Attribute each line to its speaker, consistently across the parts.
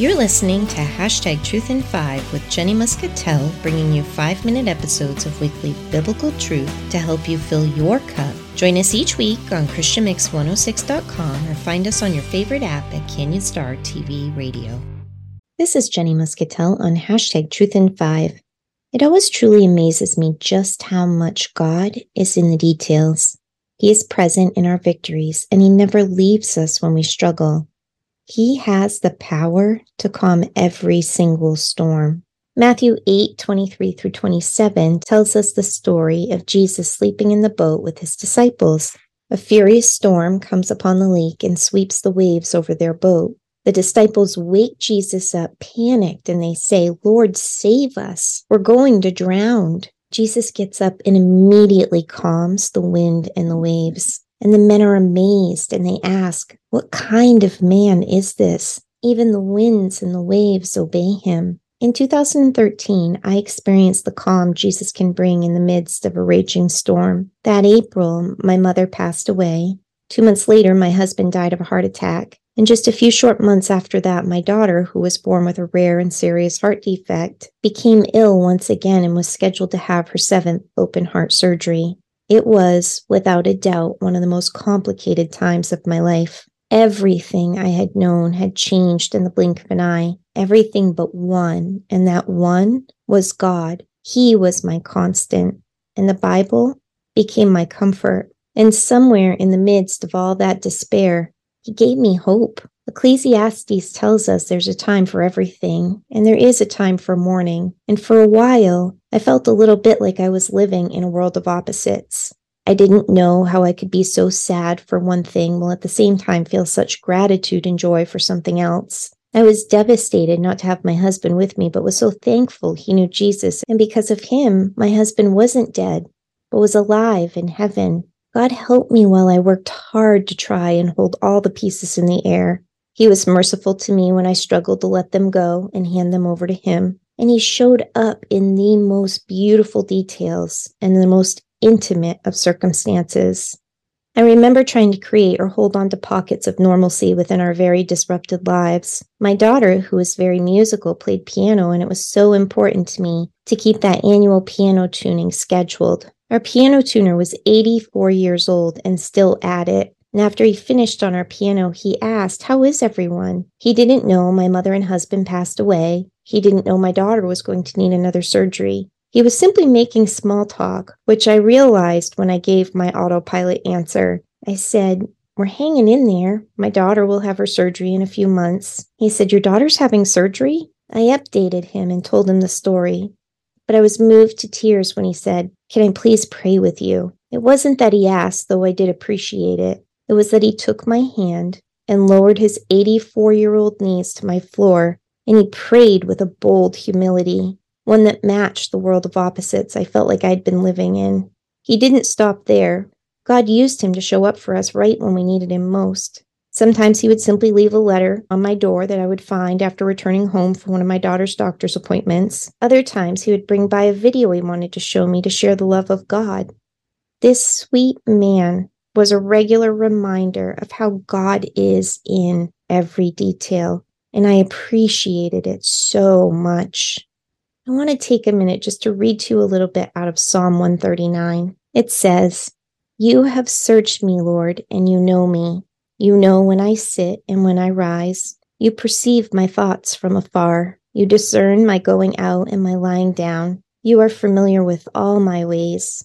Speaker 1: You're listening to Hashtag Truth in Five with Jenny Muscatell, bringing you five minute episodes of weekly biblical truth to help you fill your cup. Join us each week on ChristianMix106.com or find us on your favorite app at Canyon Star TV Radio. This is Jenny Muscatell on Hashtag Truth in Five. It always truly amazes me just how much God is in the details. He is present in our victories, and He never leaves us when we struggle. He has the power to calm every single storm. Matthew 8, 23 through 27 tells us the story of Jesus sleeping in the boat with his disciples. A furious storm comes upon the lake and sweeps the waves over their boat. The disciples wake Jesus up, panicked, and they say, Lord, save us. We're going to drown. Jesus gets up and immediately calms the wind and the waves. And the men are amazed and they ask, What kind of man is this? Even the winds and the waves obey him. In 2013, I experienced the calm Jesus can bring in the midst of a raging storm. That April, my mother passed away. Two months later, my husband died of a heart attack. And just a few short months after that, my daughter, who was born with a rare and serious heart defect, became ill once again and was scheduled to have her seventh open heart surgery. It was, without a doubt, one of the most complicated times of my life. Everything I had known had changed in the blink of an eye, everything but one, and that one was God. He was my constant, and the Bible became my comfort. And somewhere in the midst of all that despair, He gave me hope. Ecclesiastes tells us there's a time for everything, and there is a time for mourning. And for a while, I felt a little bit like I was living in a world of opposites. I didn't know how I could be so sad for one thing while at the same time feel such gratitude and joy for something else. I was devastated not to have my husband with me, but was so thankful he knew Jesus. And because of him, my husband wasn't dead, but was alive in heaven. God helped me while I worked hard to try and hold all the pieces in the air. He was merciful to me when I struggled to let them go and hand them over to Him. And He showed up in the most beautiful details and the most intimate of circumstances. I remember trying to create or hold on to pockets of normalcy within our very disrupted lives. My daughter, who was very musical, played piano, and it was so important to me to keep that annual piano tuning scheduled. Our piano tuner was 84 years old and still at it. And after he finished on our piano, he asked, How is everyone? He didn't know my mother and husband passed away. He didn't know my daughter was going to need another surgery. He was simply making small talk, which I realized when I gave my autopilot answer. I said, We're hanging in there. My daughter will have her surgery in a few months. He said, Your daughter's having surgery? I updated him and told him the story. But I was moved to tears when he said, Can I please pray with you? It wasn't that he asked, though I did appreciate it. It was that he took my hand and lowered his 84 year old knees to my floor, and he prayed with a bold humility, one that matched the world of opposites I felt like I'd been living in. He didn't stop there. God used him to show up for us right when we needed him most. Sometimes he would simply leave a letter on my door that I would find after returning home from one of my daughter's doctor's appointments. Other times he would bring by a video he wanted to show me to share the love of God. This sweet man was a regular reminder of how God is in every detail. And I appreciated it so much. I want to take a minute just to read to you a little bit out of Psalm 139. It says, You have searched me, Lord, and you know me. You know when I sit and when I rise. You perceive my thoughts from afar. You discern my going out and my lying down. You are familiar with all my ways.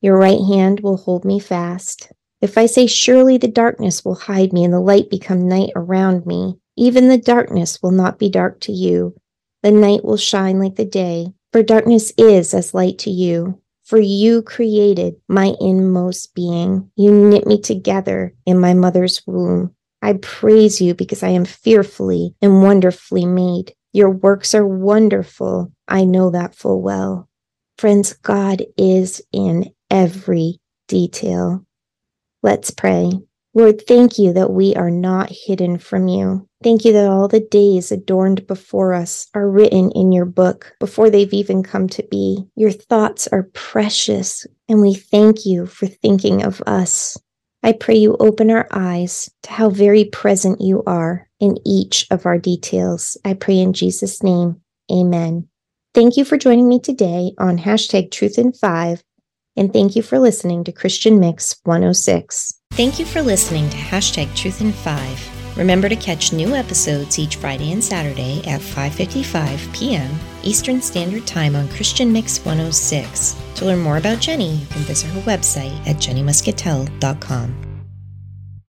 Speaker 1: Your right hand will hold me fast. If I say, Surely the darkness will hide me and the light become night around me, even the darkness will not be dark to you. The night will shine like the day, for darkness is as light to you. For you created my inmost being. You knit me together in my mother's womb. I praise you because I am fearfully and wonderfully made. Your works are wonderful. I know that full well. Friends, God is in every detail. Let's pray. Lord, thank you that we are not hidden from you. Thank you that all the days adorned before us are written in your book before they've even come to be. Your thoughts are precious, and we thank you for thinking of us. I pray you open our eyes to how very present you are in each of our details. I pray in Jesus' name. Amen. Thank you for joining me today on hashtag truth in five, and thank you for listening to Christian Mix 106. Thank you for listening to hashtag truth in five. Remember to catch new episodes each Friday and Saturday at 5:55 p.m. Eastern Standard Time on Christian Mix 106. To learn more about Jenny, you can visit her website at jennymuscatell.com.